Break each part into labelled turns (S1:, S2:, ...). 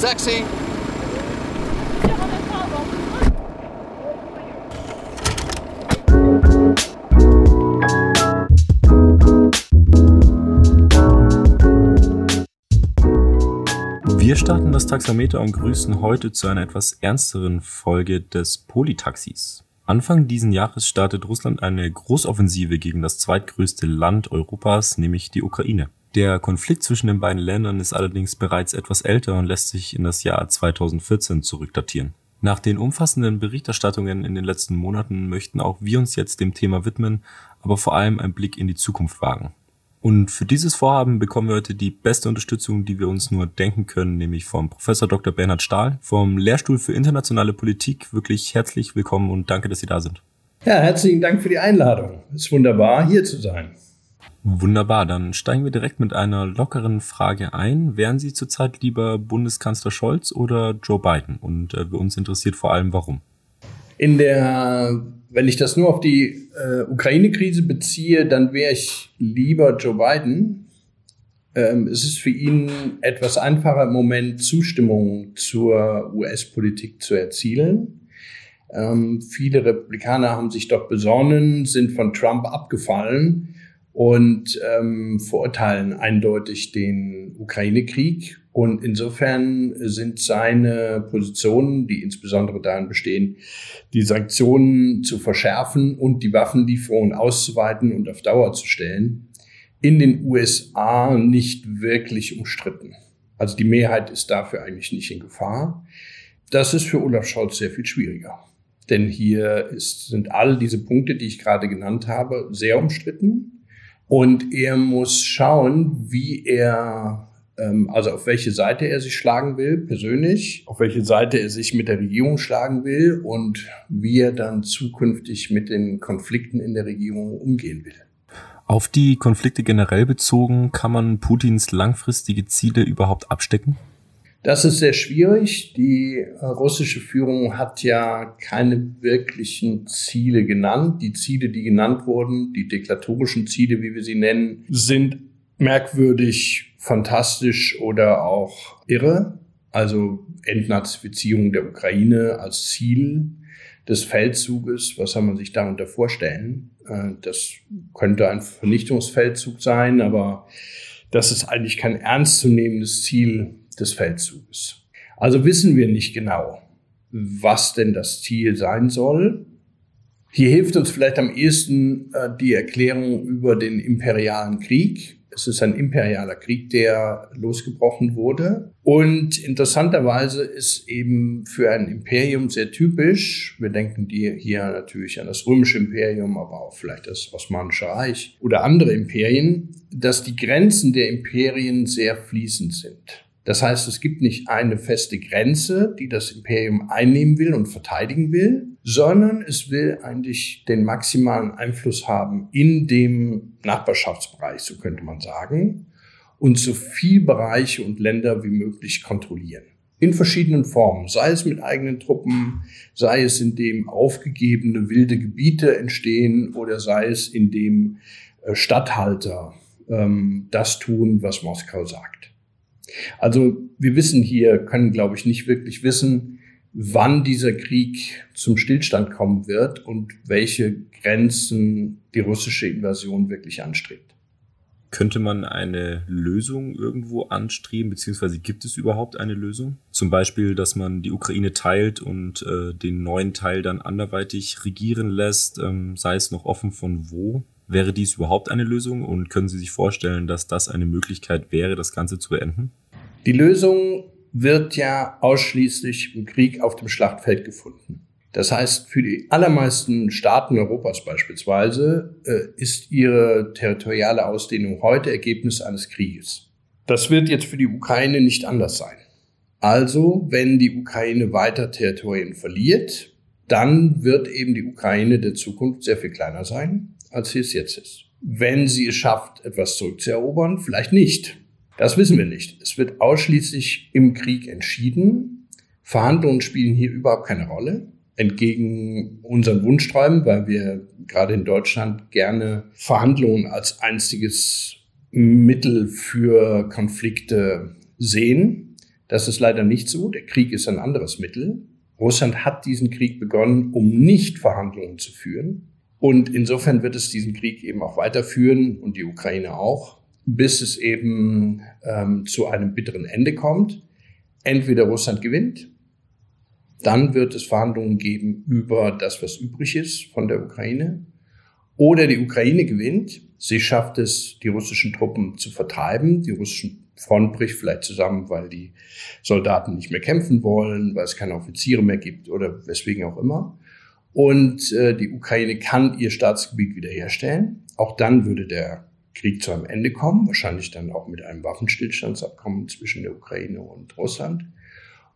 S1: Taxi!
S2: Wir starten das Taxameter und grüßen heute zu einer etwas ernsteren Folge des Politaxis. Anfang diesen Jahres startet Russland eine Großoffensive gegen das zweitgrößte Land Europas, nämlich die Ukraine. Der Konflikt zwischen den beiden Ländern ist allerdings bereits etwas älter und lässt sich in das Jahr 2014 zurückdatieren. Nach den umfassenden Berichterstattungen in den letzten Monaten möchten auch wir uns jetzt dem Thema widmen, aber vor allem einen Blick in die Zukunft wagen. Und für dieses Vorhaben bekommen wir heute die beste Unterstützung, die wir uns nur denken können, nämlich vom Professor Dr. Bernhard Stahl vom Lehrstuhl für internationale Politik. Wirklich herzlich willkommen und danke, dass Sie da sind.
S3: Ja, herzlichen Dank für die Einladung. Es ist wunderbar, hier zu sein.
S2: Wunderbar, dann steigen wir direkt mit einer lockeren Frage ein. Wären Sie zurzeit lieber Bundeskanzler Scholz oder Joe Biden? Und äh, uns interessiert vor allem, warum.
S3: In der, wenn ich das nur auf die äh, Ukraine-Krise beziehe, dann wäre ich lieber Joe Biden. Ähm, es ist für ihn etwas einfacher im Moment Zustimmung zur US-Politik zu erzielen. Ähm, viele Republikaner haben sich doch besonnen, sind von Trump abgefallen und ähm, verurteilen eindeutig den Ukraine-Krieg. Und insofern sind seine Positionen, die insbesondere darin bestehen, die Sanktionen zu verschärfen und die Waffenlieferungen auszuweiten und auf Dauer zu stellen, in den USA nicht wirklich umstritten. Also die Mehrheit ist dafür eigentlich nicht in Gefahr. Das ist für Olaf Scholz sehr viel schwieriger. Denn hier ist, sind all diese Punkte, die ich gerade genannt habe, sehr umstritten. Und er muss schauen, wie er, ähm, also auf welche Seite er sich schlagen will, persönlich, auf welche Seite er sich mit der Regierung schlagen will und wie er dann zukünftig mit den Konflikten in der Regierung umgehen will.
S2: Auf die Konflikte generell bezogen, kann man Putins langfristige Ziele überhaupt abstecken?
S3: Das ist sehr schwierig. Die äh, russische Führung hat ja keine wirklichen Ziele genannt. Die Ziele, die genannt wurden, die deklatorischen Ziele, wie wir sie nennen, sind merkwürdig, fantastisch oder auch irre. Also Entnazifizierung der Ukraine als Ziel des Feldzuges. Was soll man sich darunter vorstellen? Äh, das könnte ein Vernichtungsfeldzug sein, aber das ist eigentlich kein ernstzunehmendes Ziel des Feldzuges. Also wissen wir nicht genau, was denn das Ziel sein soll. Hier hilft uns vielleicht am ehesten äh, die Erklärung über den imperialen Krieg. Es ist ein imperialer Krieg, der losgebrochen wurde. Und interessanterweise ist eben für ein Imperium sehr typisch, wir denken hier natürlich an das römische Imperium, aber auch vielleicht das Osmanische Reich oder andere Imperien, dass die Grenzen der Imperien sehr fließend sind. Das heißt, es gibt nicht eine feste Grenze, die das Imperium einnehmen will und verteidigen will, sondern es will eigentlich den maximalen Einfluss haben in dem Nachbarschaftsbereich, so könnte man sagen, und so viel Bereiche und Länder wie möglich kontrollieren. In verschiedenen Formen, sei es mit eigenen Truppen, sei es indem aufgegebene wilde Gebiete entstehen oder sei es indem äh, Statthalter ähm, das tun, was Moskau sagt. Also wir wissen hier, können, glaube ich, nicht wirklich wissen, wann dieser Krieg zum Stillstand kommen wird und welche Grenzen die russische Invasion wirklich anstrebt.
S2: Könnte man eine Lösung irgendwo anstreben, beziehungsweise gibt es überhaupt eine Lösung? Zum Beispiel, dass man die Ukraine teilt und äh, den neuen Teil dann anderweitig regieren lässt, ähm, sei es noch offen von wo? Wäre dies überhaupt eine Lösung und können Sie sich vorstellen, dass das eine Möglichkeit wäre, das Ganze zu beenden?
S3: Die Lösung wird ja ausschließlich im Krieg auf dem Schlachtfeld gefunden. Das heißt, für die allermeisten Staaten Europas beispielsweise äh, ist ihre territoriale Ausdehnung heute Ergebnis eines Krieges. Das wird jetzt für die Ukraine nicht anders sein. Also, wenn die Ukraine weiter Territorien verliert, dann wird eben die Ukraine der Zukunft sehr viel kleiner sein, als sie es jetzt ist. Wenn sie es schafft, etwas zurückzuerobern, vielleicht nicht. Das wissen wir nicht. Es wird ausschließlich im Krieg entschieden. Verhandlungen spielen hier überhaupt keine Rolle. Entgegen unseren Wunschträumen, weil wir gerade in Deutschland gerne Verhandlungen als einziges Mittel für Konflikte sehen. Das ist leider nicht so. Der Krieg ist ein anderes Mittel. Russland hat diesen Krieg begonnen, um nicht Verhandlungen zu führen. Und insofern wird es diesen Krieg eben auch weiterführen und die Ukraine auch, bis es eben ähm, zu einem bitteren Ende kommt. Entweder Russland gewinnt, dann wird es Verhandlungen geben über das, was übrig ist von der Ukraine. Oder die Ukraine gewinnt, sie schafft es, die russischen Truppen zu vertreiben, die russischen Front bricht vielleicht zusammen, weil die Soldaten nicht mehr kämpfen wollen, weil es keine Offiziere mehr gibt oder weswegen auch immer. Und äh, die Ukraine kann ihr Staatsgebiet wiederherstellen. Auch dann würde der Krieg zu einem Ende kommen, wahrscheinlich dann auch mit einem Waffenstillstandsabkommen zwischen der Ukraine und Russland.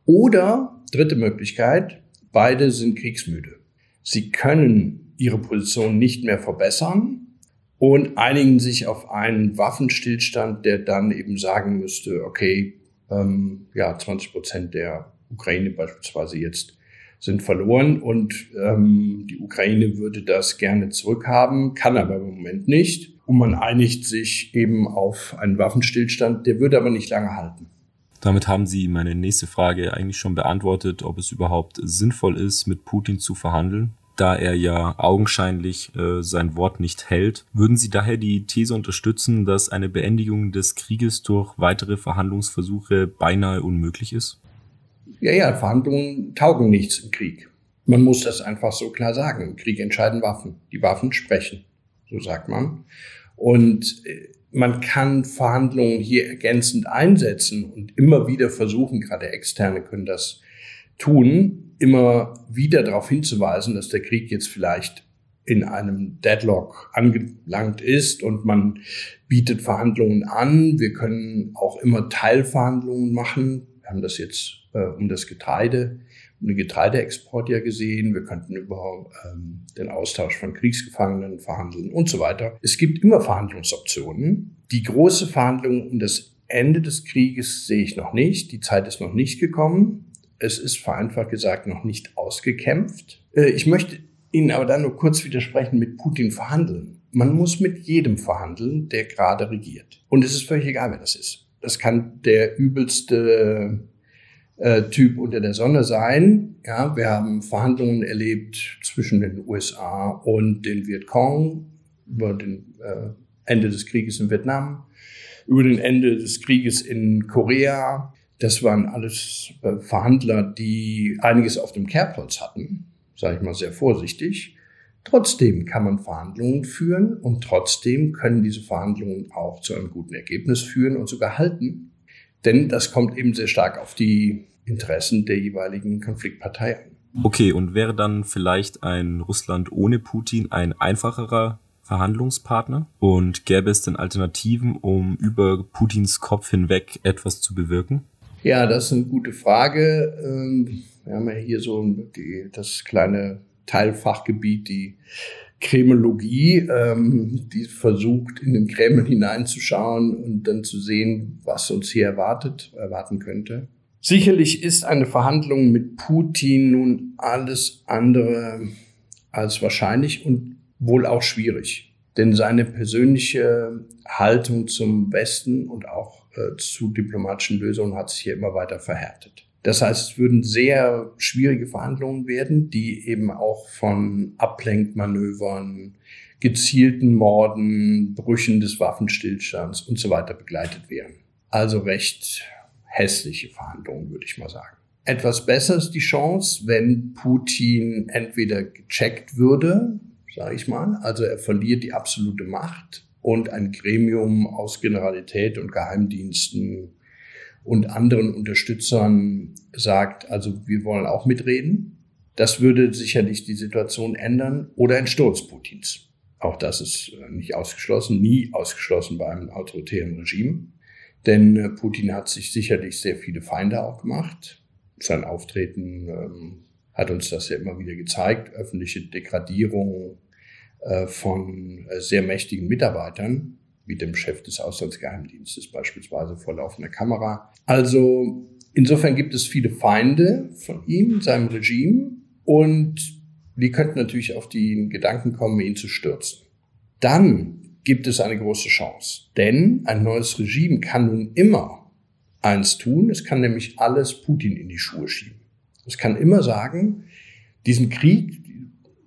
S3: Oder, dritte Möglichkeit, beide sind kriegsmüde. Sie können ihre Position nicht mehr verbessern und einigen sich auf einen Waffenstillstand, der dann eben sagen müsste, okay, ähm, ja, 20 Prozent der Ukraine beispielsweise jetzt sind verloren und ähm, die Ukraine würde das gerne zurückhaben, kann aber im Moment nicht. Und man einigt sich eben auf einen Waffenstillstand, der würde aber nicht lange halten.
S2: Damit haben Sie meine nächste Frage eigentlich schon beantwortet, ob es überhaupt sinnvoll ist, mit Putin zu verhandeln da er ja augenscheinlich äh, sein Wort nicht hält. Würden Sie daher die These unterstützen, dass eine Beendigung des Krieges durch weitere Verhandlungsversuche beinahe unmöglich ist?
S3: Ja, ja, Verhandlungen taugen nichts im Krieg. Man muss das einfach so klar sagen. Im Krieg entscheiden Waffen. Die Waffen sprechen, so sagt man. Und äh, man kann Verhandlungen hier ergänzend einsetzen und immer wieder versuchen, gerade Externe können das tun, immer wieder darauf hinzuweisen, dass der Krieg jetzt vielleicht in einem Deadlock angelangt ist und man bietet Verhandlungen an. Wir können auch immer Teilverhandlungen machen. Haben das jetzt äh, um das Getreide, um den Getreideexport ja gesehen. Wir könnten über ähm, den Austausch von Kriegsgefangenen verhandeln und so weiter. Es gibt immer Verhandlungsoptionen. Die große Verhandlung um das Ende des Krieges sehe ich noch nicht. Die Zeit ist noch nicht gekommen. Es ist vereinfacht gesagt noch nicht ausgekämpft. Äh, ich möchte Ihnen aber dann nur kurz widersprechen, mit Putin verhandeln. Man muss mit jedem verhandeln, der gerade regiert. Und es ist völlig egal, wer das ist. Das kann der übelste äh, Typ unter der Sonne sein. Ja, wir haben Verhandlungen erlebt zwischen den USA und den Vietcong über den äh, Ende des Krieges in Vietnam, über den Ende des Krieges in Korea, das waren alles äh, Verhandler, die einiges auf dem Kerbholz hatten, sage ich mal sehr vorsichtig. Trotzdem kann man Verhandlungen führen und trotzdem können diese Verhandlungen auch zu einem guten Ergebnis führen und sogar halten. Denn das kommt eben sehr stark auf die Interessen der jeweiligen Konfliktpartei an.
S2: Okay, und wäre dann vielleicht ein Russland ohne Putin ein einfacherer Verhandlungspartner? Und gäbe es denn Alternativen, um über Putins Kopf hinweg etwas zu bewirken?
S3: Ja, das ist eine gute Frage. Ähm, wir haben ja hier so das kleine Teilfachgebiet, die Kremologie, ähm, die versucht, in den Kreml hineinzuschauen und dann zu sehen, was uns hier erwartet, erwarten könnte. Sicherlich ist eine Verhandlung mit Putin nun alles andere als wahrscheinlich und wohl auch schwierig. Denn seine persönliche Haltung zum Westen und auch äh, zu diplomatischen Lösungen hat sich hier immer weiter verhärtet. Das heißt, es würden sehr schwierige Verhandlungen werden, die eben auch von Ablenkmanövern, gezielten Morden, Brüchen des Waffenstillstands und so weiter begleitet wären. Also recht hässliche Verhandlungen, würde ich mal sagen. Etwas besser ist die Chance, wenn Putin entweder gecheckt würde, sage ich mal, also er verliert die absolute Macht und ein Gremium aus Generalität und Geheimdiensten und anderen Unterstützern sagt, also wir wollen auch mitreden. Das würde sicherlich die Situation ändern oder ein Sturz Putins. Auch das ist äh, nicht ausgeschlossen, nie ausgeschlossen bei einem autoritären Regime. Denn äh, Putin hat sich sicherlich sehr viele Feinde auch gemacht. Sein Auftreten ähm, hat uns das ja immer wieder gezeigt. Öffentliche Degradierung, äh, von äh, sehr mächtigen Mitarbeitern, wie dem Chef des Auslandsgeheimdienstes beispielsweise vor laufender Kamera. Also insofern gibt es viele Feinde von ihm, seinem Regime, und die könnten natürlich auf den Gedanken kommen, ihn zu stürzen. Dann gibt es eine große Chance, denn ein neues Regime kann nun immer eins tun, es kann nämlich alles Putin in die Schuhe schieben. Es kann immer sagen, diesen Krieg,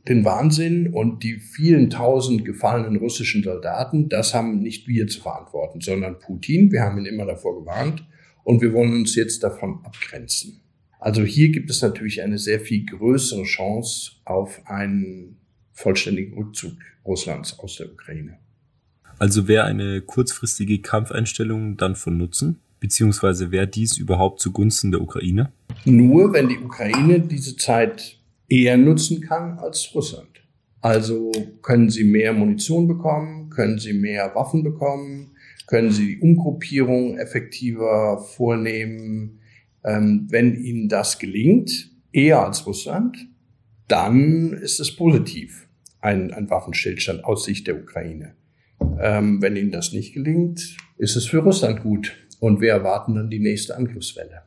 S3: den Wahnsinn und die vielen tausend gefallenen russischen Soldaten, das haben nicht wir zu verantworten, sondern Putin. Wir haben ihn immer davor gewarnt und wir wollen uns jetzt davon abgrenzen. Also hier gibt es natürlich eine sehr viel größere Chance auf einen vollständigen Rückzug Russlands aus der Ukraine.
S2: Also wäre eine kurzfristige Kampfeinstellung dann von Nutzen? Beziehungsweise wäre dies überhaupt zugunsten der Ukraine?
S3: Nur wenn die Ukraine diese Zeit eher nutzen kann als Russland. Also können sie mehr Munition bekommen, können sie mehr Waffen bekommen, können sie die Umgruppierung effektiver vornehmen. Ähm, wenn ihnen das gelingt, eher als Russland, dann ist es positiv, ein, ein Waffenstillstand aus Sicht der Ukraine. Ähm, wenn ihnen das nicht gelingt, ist es für Russland gut. Und wir erwarten dann die nächste Angriffswelle.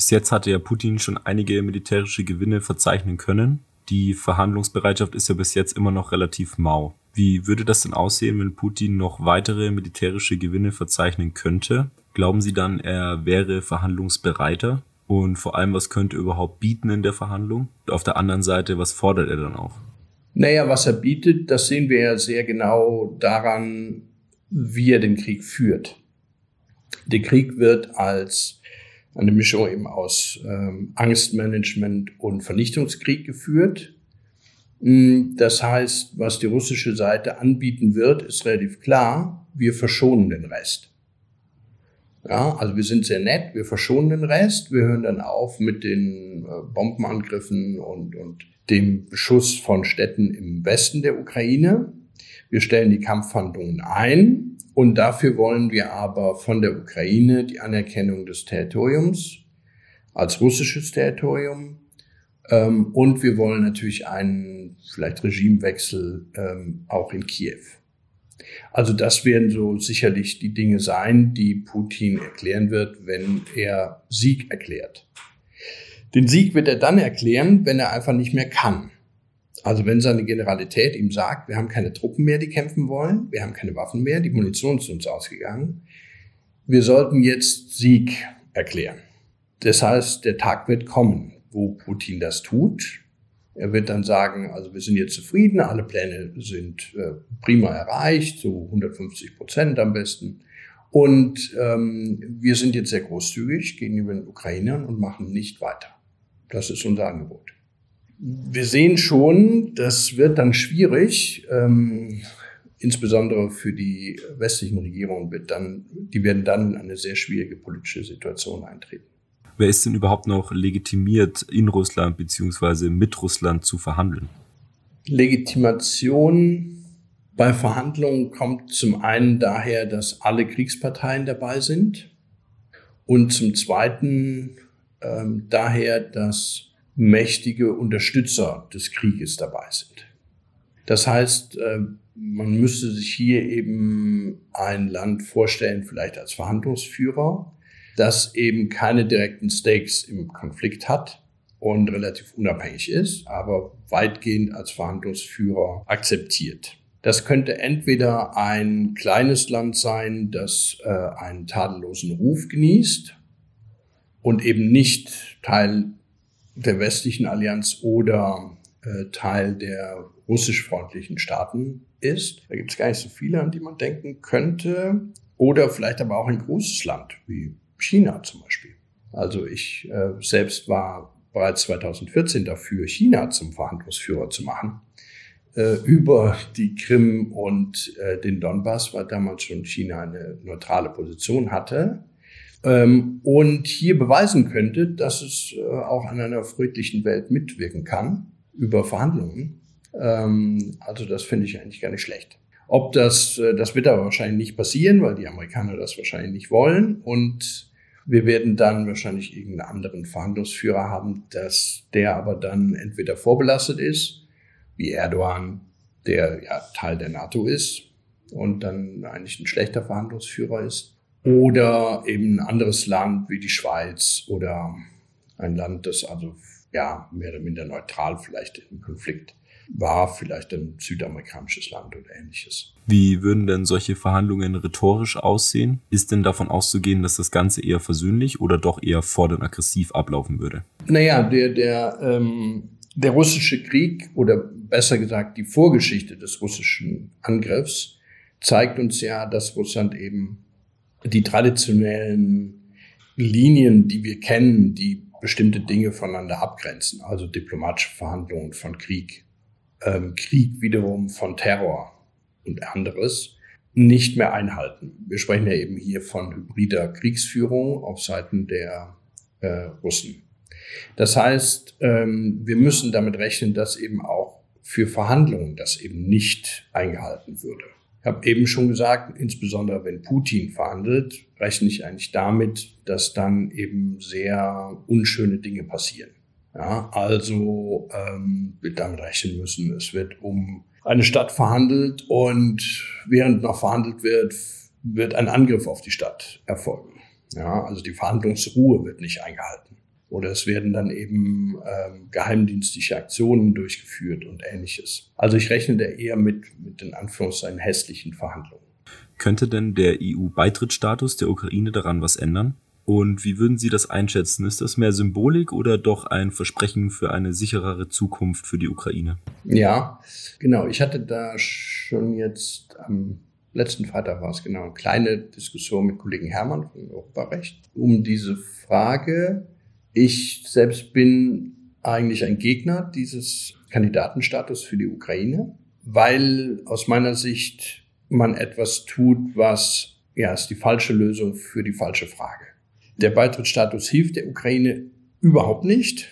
S2: Bis jetzt hatte ja Putin schon einige militärische Gewinne verzeichnen können. Die Verhandlungsbereitschaft ist ja bis jetzt immer noch relativ mau. Wie würde das denn aussehen, wenn Putin noch weitere militärische Gewinne verzeichnen könnte? Glauben Sie dann, er wäre verhandlungsbereiter? Und vor allem, was könnte er überhaupt bieten in der Verhandlung? Und auf der anderen Seite, was fordert er dann auch?
S3: Naja, was er bietet, das sehen wir ja sehr genau daran, wie er den Krieg führt. Der Krieg wird als eine Mischung eben aus ähm, Angstmanagement und Vernichtungskrieg geführt. Hm, das heißt, was die russische Seite anbieten wird, ist relativ klar. Wir verschonen den Rest. Ja, also wir sind sehr nett, wir verschonen den Rest, wir hören dann auf mit den äh, Bombenangriffen und, und dem Beschuss von Städten im Westen der Ukraine. Wir stellen die Kampfhandlungen ein und dafür wollen wir aber von der Ukraine die Anerkennung des Territoriums als russisches Territorium. Ähm, und wir wollen natürlich einen vielleicht Regimewechsel ähm, auch in Kiew. Also das werden so sicherlich die Dinge sein, die Putin erklären wird, wenn er Sieg erklärt. Den Sieg wird er dann erklären, wenn er einfach nicht mehr kann. Also wenn seine Generalität ihm sagt, wir haben keine Truppen mehr, die kämpfen wollen, wir haben keine Waffen mehr, die Munition ist uns ausgegangen, wir sollten jetzt Sieg erklären. Das heißt, der Tag wird kommen, wo Putin das tut. Er wird dann sagen, also wir sind jetzt zufrieden, alle Pläne sind äh, prima erreicht, so 150 Prozent am besten. Und ähm, wir sind jetzt sehr großzügig gegenüber den Ukrainern und machen nicht weiter. Das ist unser Angebot wir sehen schon, das wird dann schwierig. Ähm, insbesondere für die westlichen Regierungen wird dann, die werden dann in eine sehr schwierige politische Situation eintreten.
S2: Wer ist denn überhaupt noch legitimiert, in Russland beziehungsweise mit Russland zu verhandeln?
S3: Legitimation bei Verhandlungen kommt zum einen daher, dass alle Kriegsparteien dabei sind und zum zweiten ähm, daher, dass mächtige Unterstützer des Krieges dabei sind. Das heißt, äh, man müsste sich hier eben ein Land vorstellen, vielleicht als Verhandlungsführer, das eben keine direkten Stakes im Konflikt hat und relativ unabhängig ist, aber weitgehend als Verhandlungsführer akzeptiert. Das könnte entweder ein kleines Land sein, das äh, einen tadellosen Ruf genießt und eben nicht Teil der westlichen Allianz oder äh, Teil der russisch-freundlichen Staaten ist. Da gibt es gar nicht so viele, an die man denken könnte. Oder vielleicht aber auch ein großes Land wie China zum Beispiel. Also ich äh, selbst war bereits 2014 dafür, China zum Verhandlungsführer zu machen. Äh, über die Krim und äh, den Donbass, weil damals schon China eine neutrale Position hatte ähm, und hier beweisen könnte, dass es äh, auch an einer friedlichen Welt mitwirken kann über Verhandlungen. Ähm, also das finde ich eigentlich gar nicht schlecht. Ob das, äh, das wird aber wahrscheinlich nicht passieren, weil die Amerikaner das wahrscheinlich nicht wollen und wir werden dann wahrscheinlich irgendeinen anderen Verhandlungsführer haben, dass der aber dann entweder vorbelastet ist, wie Erdogan, der ja Teil der NATO ist und dann eigentlich ein schlechter Verhandlungsführer ist, oder eben ein anderes Land wie die Schweiz oder ein Land, das also ja mehr oder minder neutral vielleicht im Konflikt war vielleicht ein südamerikanisches Land oder ähnliches.
S2: Wie würden denn solche Verhandlungen rhetorisch aussehen? Ist denn davon auszugehen, dass das Ganze eher versöhnlich oder doch eher fordernd aggressiv ablaufen würde?
S3: Naja, der, der, ähm, der russische Krieg oder besser gesagt die Vorgeschichte des russischen Angriffs zeigt uns ja, dass Russland eben die traditionellen Linien, die wir kennen, die bestimmte Dinge voneinander abgrenzen, also diplomatische Verhandlungen von Krieg, ähm, Krieg wiederum von Terror und anderes, nicht mehr einhalten. Wir sprechen ja eben hier von hybrider Kriegsführung auf Seiten der äh, Russen. Das heißt, ähm, wir müssen damit rechnen, dass eben auch für Verhandlungen das eben nicht eingehalten würde. Ich habe eben schon gesagt, insbesondere wenn Putin verhandelt, rechne ich eigentlich damit, dass dann eben sehr unschöne Dinge passieren. Ja, also ähm, wir damit rechnen müssen, es wird um eine Stadt verhandelt und während noch verhandelt wird, wird ein Angriff auf die Stadt erfolgen. Ja, also die Verhandlungsruhe wird nicht eingehalten. Oder es werden dann eben ähm, geheimdienstliche Aktionen durchgeführt und ähnliches. Also ich rechne da eher mit, mit den Anführungszeichen hässlichen Verhandlungen.
S2: Könnte denn der EU-Beitrittsstatus der Ukraine daran was ändern? Und wie würden Sie das einschätzen? Ist das mehr Symbolik oder doch ein Versprechen für eine sicherere Zukunft für die Ukraine?
S3: Ja, genau. Ich hatte da schon jetzt am letzten Freitag war es genau eine kleine Diskussion mit Kollegen Hermann von Europarecht um diese Frage, ich selbst bin eigentlich ein Gegner dieses Kandidatenstatus für die Ukraine, weil aus meiner Sicht man etwas tut, was ja ist die falsche Lösung für die falsche Frage. Der Beitrittsstatus hilft der Ukraine überhaupt nicht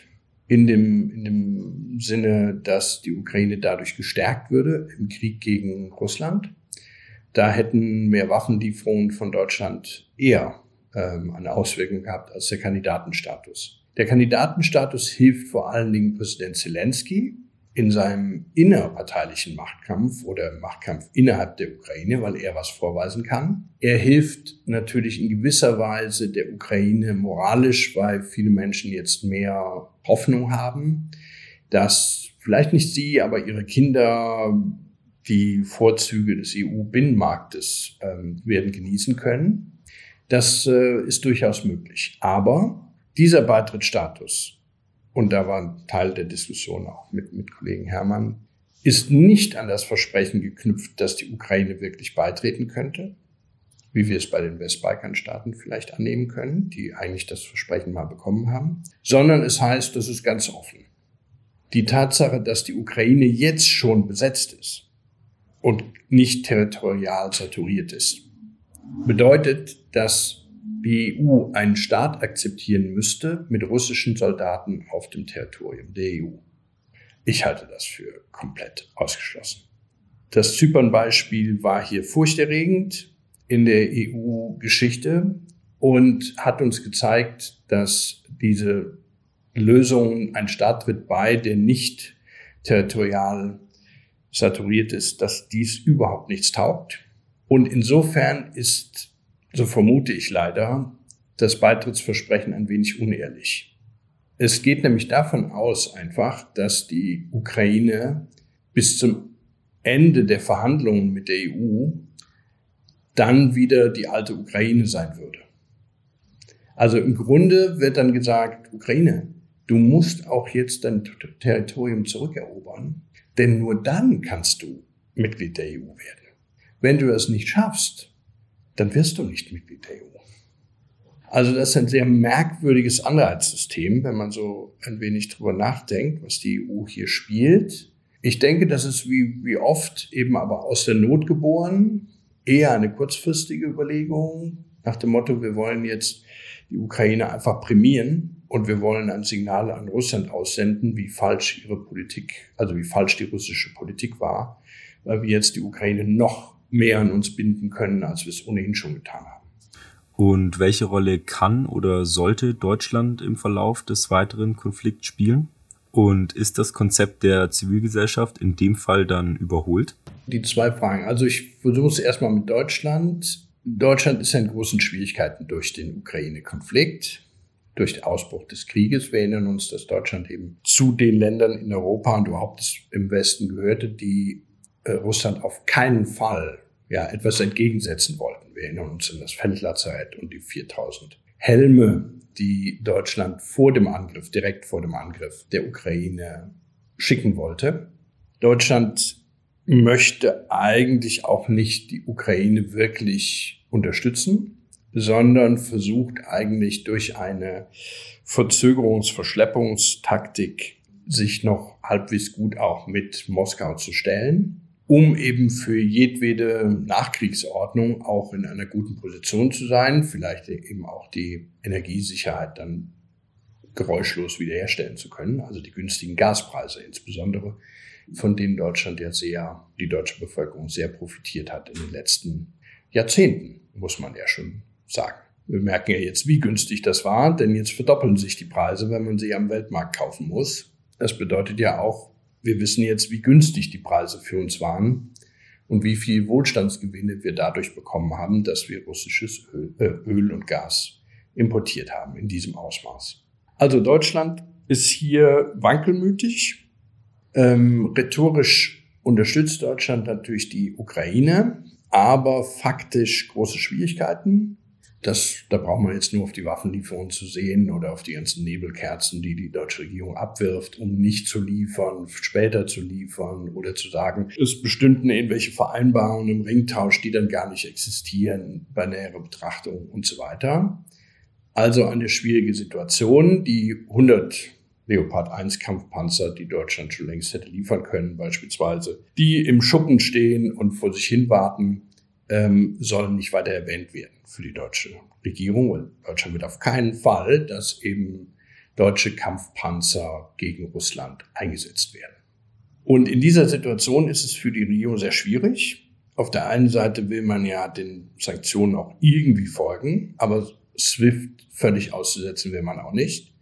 S3: in dem, in dem Sinne, dass die Ukraine dadurch gestärkt würde im Krieg gegen Russland. Da hätten mehr Waffenlieferungen von Deutschland eher ähm, eine Auswirkung gehabt als der Kandidatenstatus. Der Kandidatenstatus hilft vor allen Dingen Präsident Zelensky in seinem innerparteilichen Machtkampf oder Machtkampf innerhalb der Ukraine, weil er was vorweisen kann. Er hilft natürlich in gewisser Weise der Ukraine moralisch, weil viele Menschen jetzt mehr Hoffnung haben, dass vielleicht nicht sie, aber ihre Kinder die Vorzüge des EU-Binnenmarktes ähm, werden genießen können. Das äh, ist durchaus möglich. Aber dieser Beitrittsstatus, und da war ein Teil der Diskussion auch mit, mit Kollegen Hermann, ist nicht an das Versprechen geknüpft, dass die Ukraine wirklich beitreten könnte, wie wir es bei den Westbalkanstaaten vielleicht annehmen können, die eigentlich das Versprechen mal bekommen haben, sondern es heißt, das ist ganz offen. Die Tatsache, dass die Ukraine jetzt schon besetzt ist und nicht territorial saturiert ist, bedeutet, dass die EU einen Staat akzeptieren müsste mit russischen Soldaten auf dem Territorium der EU. Ich halte das für komplett ausgeschlossen. Das Zypern-Beispiel war hier furchterregend in der EU-Geschichte und hat uns gezeigt, dass diese Lösung, ein Staat tritt bei, der nicht territorial saturiert ist, dass dies überhaupt nichts taugt. Und insofern ist, so vermute ich leider, das Beitrittsversprechen ein wenig unehrlich. Es geht nämlich davon aus einfach, dass die Ukraine bis zum Ende der Verhandlungen mit der EU dann wieder die alte Ukraine sein würde. Also im Grunde wird dann gesagt, Ukraine, du musst auch jetzt dein Territorium zurückerobern, denn nur dann kannst du Mitglied der EU werden. Wenn du es nicht schaffst, dann wirst du nicht Mitglied der EU. Also das ist ein sehr merkwürdiges Anreizsystem, wenn man so ein wenig drüber nachdenkt, was die EU hier spielt. Ich denke, das ist wie, wie oft eben aber aus der Not geboren, eher eine kurzfristige Überlegung nach dem Motto, wir wollen jetzt die Ukraine einfach prämieren und wir wollen ein Signal an Russland aussenden, wie falsch ihre Politik, also wie falsch die russische Politik war, weil wir jetzt die Ukraine noch mehr an uns binden können, als wir es ohnehin schon getan haben.
S2: Und welche Rolle kann oder sollte Deutschland im Verlauf des weiteren Konflikts spielen? Und ist das Konzept der Zivilgesellschaft in dem Fall dann überholt?
S3: Die zwei Fragen. Also ich versuche es erstmal mit Deutschland. Deutschland ist in großen Schwierigkeiten durch den Ukraine-Konflikt. durch den Ausbruch des Krieges. Wir erinnern uns, dass Deutschland eben zu den Ländern in Europa und überhaupt im Westen gehörte, die äh, Russland auf keinen Fall ja, etwas entgegensetzen wollten. Wir erinnern uns an das Feldlazarett und die 4000 Helme, die Deutschland vor dem Angriff, direkt vor dem Angriff der Ukraine schicken wollte. Deutschland möchte eigentlich auch nicht die Ukraine wirklich unterstützen, sondern versucht eigentlich durch eine Verzögerungs-, Verschleppungstaktik sich noch halbwegs gut auch mit Moskau zu stellen um eben für jedwede Nachkriegsordnung auch in einer guten Position zu sein, vielleicht eben auch die Energiesicherheit dann geräuschlos wiederherstellen zu können, also die günstigen Gaspreise insbesondere, von denen Deutschland ja sehr, die deutsche Bevölkerung sehr profitiert hat in den letzten Jahrzehnten, muss man ja schon sagen. Wir merken ja jetzt, wie günstig das war, denn jetzt verdoppeln sich die Preise, wenn man sie am Weltmarkt kaufen muss. Das bedeutet ja auch, wir wissen jetzt, wie günstig die Preise für uns waren und wie viel Wohlstandsgewinne wir dadurch bekommen haben, dass wir russisches Öl, äh, Öl und Gas importiert haben in diesem Ausmaß. Also Deutschland ist hier wankelmütig. Ähm, rhetorisch unterstützt Deutschland natürlich die Ukraine, aber faktisch große Schwierigkeiten. Das, da braucht man jetzt nur auf die Waffenlieferungen zu sehen oder auf die ganzen Nebelkerzen, die die deutsche Regierung abwirft, um nicht zu liefern, später zu liefern oder zu sagen, es bestünden irgendwelche Vereinbarungen im Ringtausch, die dann gar nicht existieren bei näherer Betrachtung und so weiter. Also eine schwierige Situation. Die 100 Leopard 1 Kampfpanzer, die Deutschland schon längst hätte liefern können, beispielsweise, die im Schuppen stehen und vor sich hin warten, ähm, sollen nicht weiter erwähnt werden für die deutsche Regierung. Und Deutschland wird auf keinen Fall, dass eben deutsche Kampfpanzer gegen Russland eingesetzt werden. Und in dieser Situation ist es für die Regierung sehr schwierig. Auf der einen Seite will man ja den Sanktionen auch irgendwie folgen, aber SWIFT völlig auszusetzen will man auch nicht.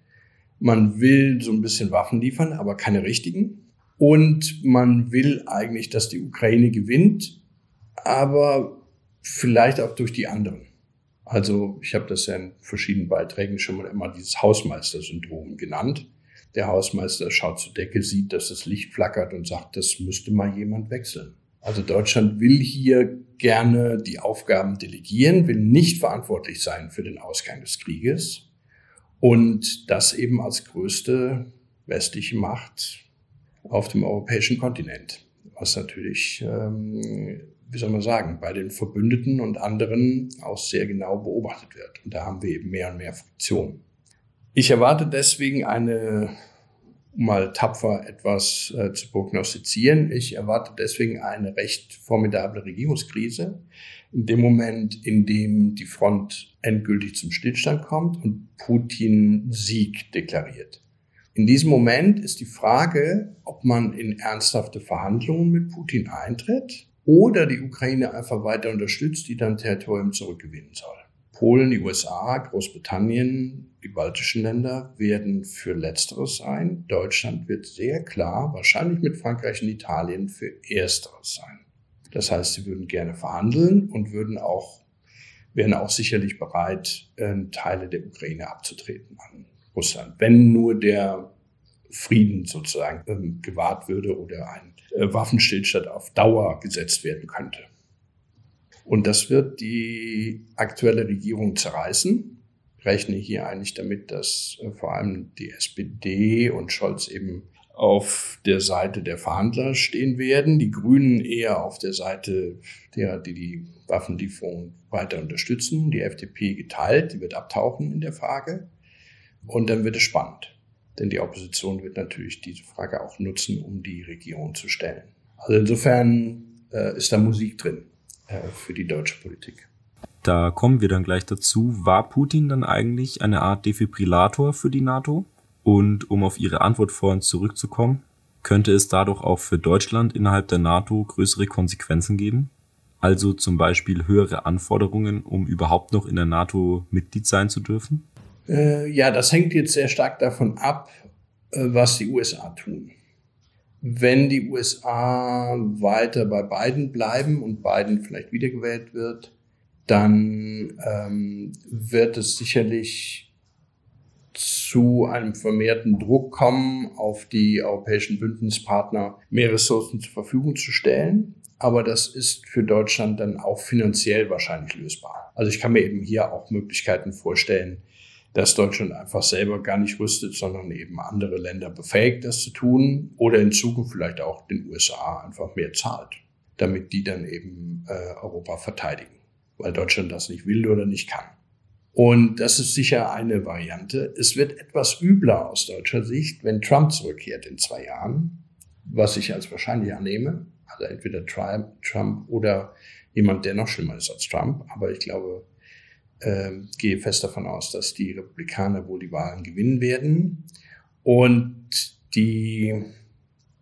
S3: Man will so ein bisschen Waffen liefern, aber keine richtigen. Und man will eigentlich, dass die Ukraine gewinnt, aber vielleicht auch durch die anderen. Also ich habe das ja in verschiedenen Beiträgen schon mal immer dieses Hausmeister-Syndrom genannt. Der Hausmeister schaut zur Decke, sieht, dass das Licht flackert und sagt, das müsste mal jemand wechseln. Also Deutschland will hier gerne die Aufgaben delegieren, will nicht verantwortlich sein für den Ausgang des Krieges und das eben als größte westliche Macht auf dem europäischen Kontinent, was natürlich ähm, wie soll man sagen, bei den Verbündeten und anderen auch sehr genau beobachtet wird. Und da haben wir eben mehr und mehr Friktion. Ich erwarte deswegen eine, um mal tapfer etwas äh, zu prognostizieren, ich erwarte deswegen eine recht formidable Regierungskrise. In dem Moment, in dem die Front endgültig zum Stillstand kommt und Putin Sieg deklariert. In diesem Moment ist die Frage, ob man in ernsthafte Verhandlungen mit Putin eintritt oder die Ukraine einfach weiter unterstützt, die dann Territorium zurückgewinnen soll. Polen, die USA, Großbritannien, die baltischen Länder werden für Letzteres sein. Deutschland wird sehr klar, wahrscheinlich mit Frankreich und Italien, für Ersteres sein. Das heißt, sie würden gerne verhandeln und würden auch, wären auch sicherlich bereit, äh, Teile der Ukraine abzutreten an Russland, wenn nur der Frieden sozusagen ähm, gewahrt würde oder ein äh, Waffenstillstand auf Dauer gesetzt werden könnte. Und das wird die aktuelle Regierung zerreißen. Ich rechne hier eigentlich damit, dass äh, vor allem die SPD und Scholz eben auf der Seite der Verhandler stehen werden, die Grünen eher auf der Seite derer, die die Waffenlieferung weiter unterstützen, die FDP geteilt, die wird abtauchen in der Frage und dann wird es spannend. Denn die Opposition wird natürlich diese Frage auch nutzen, um die Regierung zu stellen. Also insofern äh, ist da Musik drin äh, für die deutsche Politik.
S2: Da kommen wir dann gleich dazu. War Putin dann eigentlich eine Art Defibrillator für die NATO? Und um auf Ihre Antwort vorhin zurückzukommen, könnte es dadurch auch für Deutschland innerhalb der NATO größere Konsequenzen geben? Also zum Beispiel höhere Anforderungen, um überhaupt noch in der NATO Mitglied sein zu dürfen?
S3: Äh, ja, das hängt jetzt sehr stark davon ab, äh, was die USA tun. Wenn die USA weiter bei Biden bleiben und Biden vielleicht wiedergewählt wird, dann ähm, wird es sicherlich zu einem vermehrten Druck kommen, auf die europäischen Bündnispartner mehr Ressourcen zur Verfügung zu stellen. Aber das ist für Deutschland dann auch finanziell wahrscheinlich lösbar. Also ich kann mir eben hier auch Möglichkeiten vorstellen, dass Deutschland einfach selber gar nicht rüstet, sondern eben andere Länder befähigt, das zu tun oder in Zukunft vielleicht auch den USA einfach mehr zahlt, damit die dann eben äh, Europa verteidigen, weil Deutschland das nicht will oder nicht kann. Und das ist sicher eine Variante. Es wird etwas übler aus deutscher Sicht, wenn Trump zurückkehrt in zwei Jahren, was ich als wahrscheinlich annehme. Also entweder Trump oder jemand, der noch schlimmer ist als Trump. Aber ich glaube, äh, gehe fest davon aus, dass die Republikaner wohl die Wahlen gewinnen werden. Und die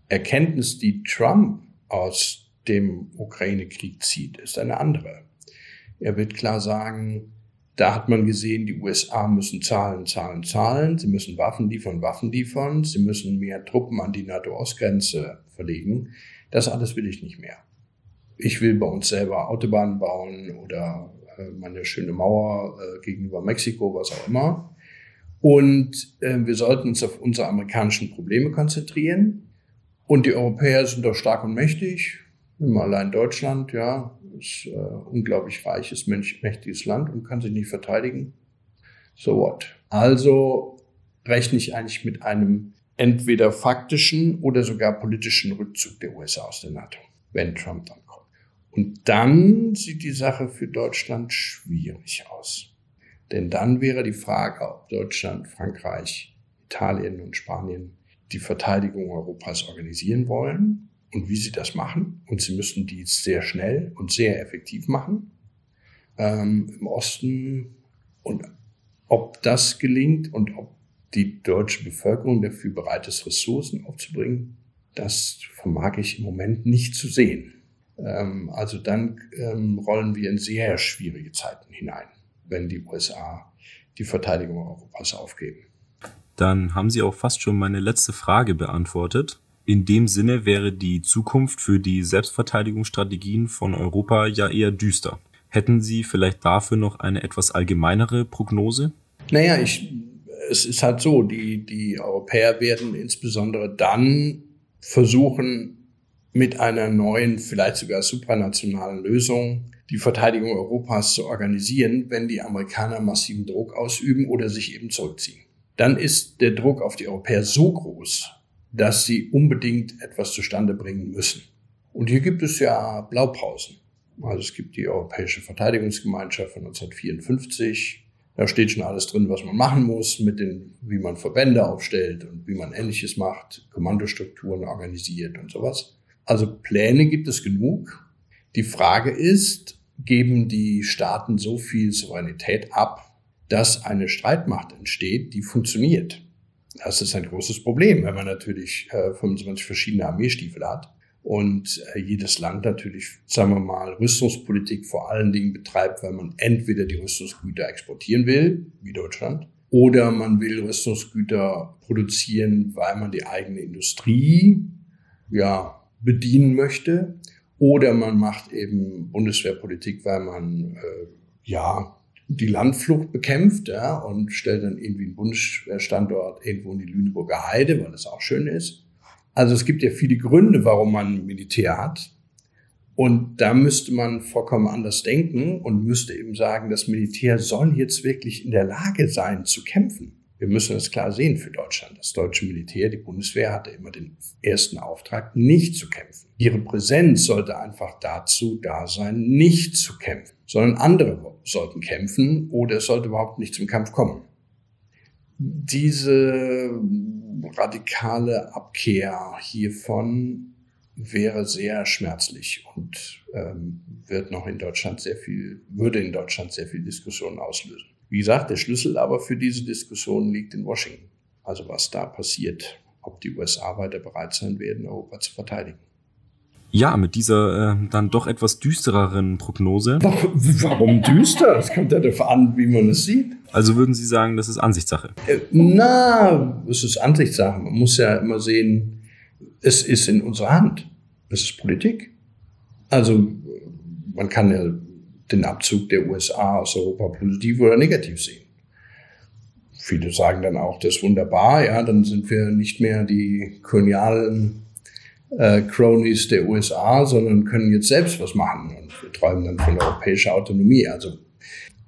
S3: Erkenntnis, die Trump aus dem Ukraine-Krieg zieht, ist eine andere. Er wird klar sagen, da hat man gesehen, die USA müssen zahlen, zahlen, zahlen. Sie müssen Waffen liefern, Waffen liefern. Sie müssen mehr Truppen an die NATO-Ostgrenze verlegen. Das alles will ich nicht mehr. Ich will bei uns selber Autobahnen bauen oder meine schöne Mauer äh, gegenüber Mexiko, was auch immer. Und äh, wir sollten uns auf unsere amerikanischen Probleme konzentrieren. Und die Europäer sind doch stark und mächtig. Immer allein Deutschland, ja, ist äh, unglaublich reiches, mächtiges Land und kann sich nicht verteidigen. So what? Also rechne ich eigentlich mit einem entweder faktischen oder sogar politischen Rückzug der USA aus der NATO, wenn Trump dann. Und dann sieht die Sache für Deutschland schwierig aus. Denn dann wäre die Frage, ob Deutschland, Frankreich, Italien und Spanien die Verteidigung Europas organisieren wollen und wie sie das machen. Und sie müssen dies sehr schnell und sehr effektiv machen. Ähm, Im Osten und ob das gelingt und ob die deutsche Bevölkerung dafür bereit ist, Ressourcen aufzubringen, das vermag ich im Moment nicht zu sehen. Ähm, also dann ähm, rollen wir in sehr schwierige Zeiten hinein, wenn die USA die Verteidigung Europas aufgeben.
S2: Dann haben Sie auch fast schon meine letzte Frage beantwortet. In dem Sinne wäre die Zukunft für die Selbstverteidigungsstrategien von Europa ja eher düster. Hätten Sie vielleicht dafür noch eine etwas allgemeinere Prognose?
S3: Naja, ich, es ist halt so, die, die Europäer werden insbesondere dann versuchen, mit einer neuen, vielleicht sogar supranationalen Lösung die Verteidigung Europas zu organisieren, wenn die Amerikaner massiven Druck ausüben oder sich eben zurückziehen. Dann ist der Druck auf die Europäer so groß, dass sie unbedingt etwas zustande bringen müssen. Und hier gibt es ja Blaupausen. Also es gibt die Europäische Verteidigungsgemeinschaft von 1954. Da steht schon alles drin, was man machen muss, mit den, wie man Verbände aufstellt und wie man Ähnliches macht, Kommandostrukturen organisiert und sowas. Also Pläne gibt es genug. Die Frage ist, geben die Staaten so viel Souveränität ab, dass eine Streitmacht entsteht, die funktioniert? Das ist ein großes Problem, wenn man natürlich äh, 25 verschiedene Armeestiefel hat und äh, jedes Land natürlich, sagen wir mal, Rüstungspolitik vor allen Dingen betreibt, weil man entweder die Rüstungsgüter exportieren will, wie Deutschland, oder man will Rüstungsgüter produzieren, weil man die eigene Industrie ja bedienen möchte, oder man macht eben Bundeswehrpolitik, weil man äh, ja die Landflucht bekämpft ja, und stellt dann irgendwie einen Bundesstandort irgendwo in die Lüneburger Heide, weil das auch schön ist. Also es gibt ja viele Gründe, warum man Militär hat. Und da müsste man vollkommen anders denken und müsste eben sagen, das Militär soll jetzt wirklich in der Lage sein zu kämpfen. Wir müssen das klar sehen für Deutschland. Das deutsche Militär, die Bundeswehr hatte immer den ersten Auftrag, nicht zu kämpfen. Ihre Präsenz sollte einfach dazu da sein, nicht zu kämpfen, sondern andere sollten kämpfen oder es sollte überhaupt nicht zum Kampf kommen. Diese radikale Abkehr hiervon wäre sehr schmerzlich und ähm, wird noch in Deutschland sehr viel, würde in Deutschland sehr viel Diskussion auslösen. Wie gesagt, der Schlüssel aber für diese Diskussion liegt in Washington. Also was da passiert, ob die USA weiter bereit sein werden, Europa zu verteidigen.
S2: Ja, mit dieser äh, dann doch etwas düstereren Prognose.
S3: Warum düster? Das kommt ja darauf an, wie man es sieht.
S2: Also würden Sie sagen, das ist Ansichtssache?
S3: Äh, na, es ist Ansichtssache. Man muss ja immer sehen, es ist in unserer Hand. Es ist Politik. Also man kann ja den Abzug der USA aus Europa positiv oder negativ sehen. viele sagen dann auch, das ist wunderbar, ja, dann sind wir nicht mehr die kolonialen äh, Cronies der USA, sondern können jetzt selbst was machen und wir träumen dann von europäischer Autonomie. Also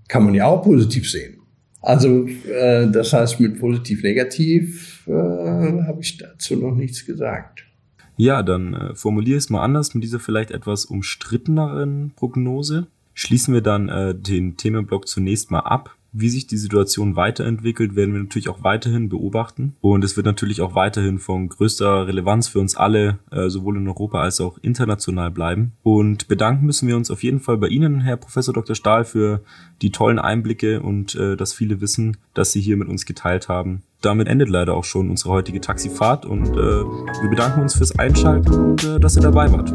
S3: kann man ja auch positiv sehen. Also äh, das heißt, mit positiv-negativ äh, habe ich dazu noch nichts gesagt.
S2: Ja, dann äh, formuliere es mal anders mit dieser vielleicht etwas umstritteneren Prognose. Schließen wir dann äh, den Themenblock zunächst mal ab wie sich die Situation weiterentwickelt, werden wir natürlich auch weiterhin beobachten. Und es wird natürlich auch weiterhin von größter Relevanz für uns alle, äh, sowohl in Europa als auch international bleiben. Und bedanken müssen wir uns auf jeden Fall bei Ihnen, Herr Professor Dr. Stahl, für die tollen Einblicke und äh, das viele Wissen, das Sie hier mit uns geteilt haben. Damit endet leider auch schon unsere heutige Taxifahrt und äh, wir bedanken uns fürs Einschalten und dass ihr dabei wart.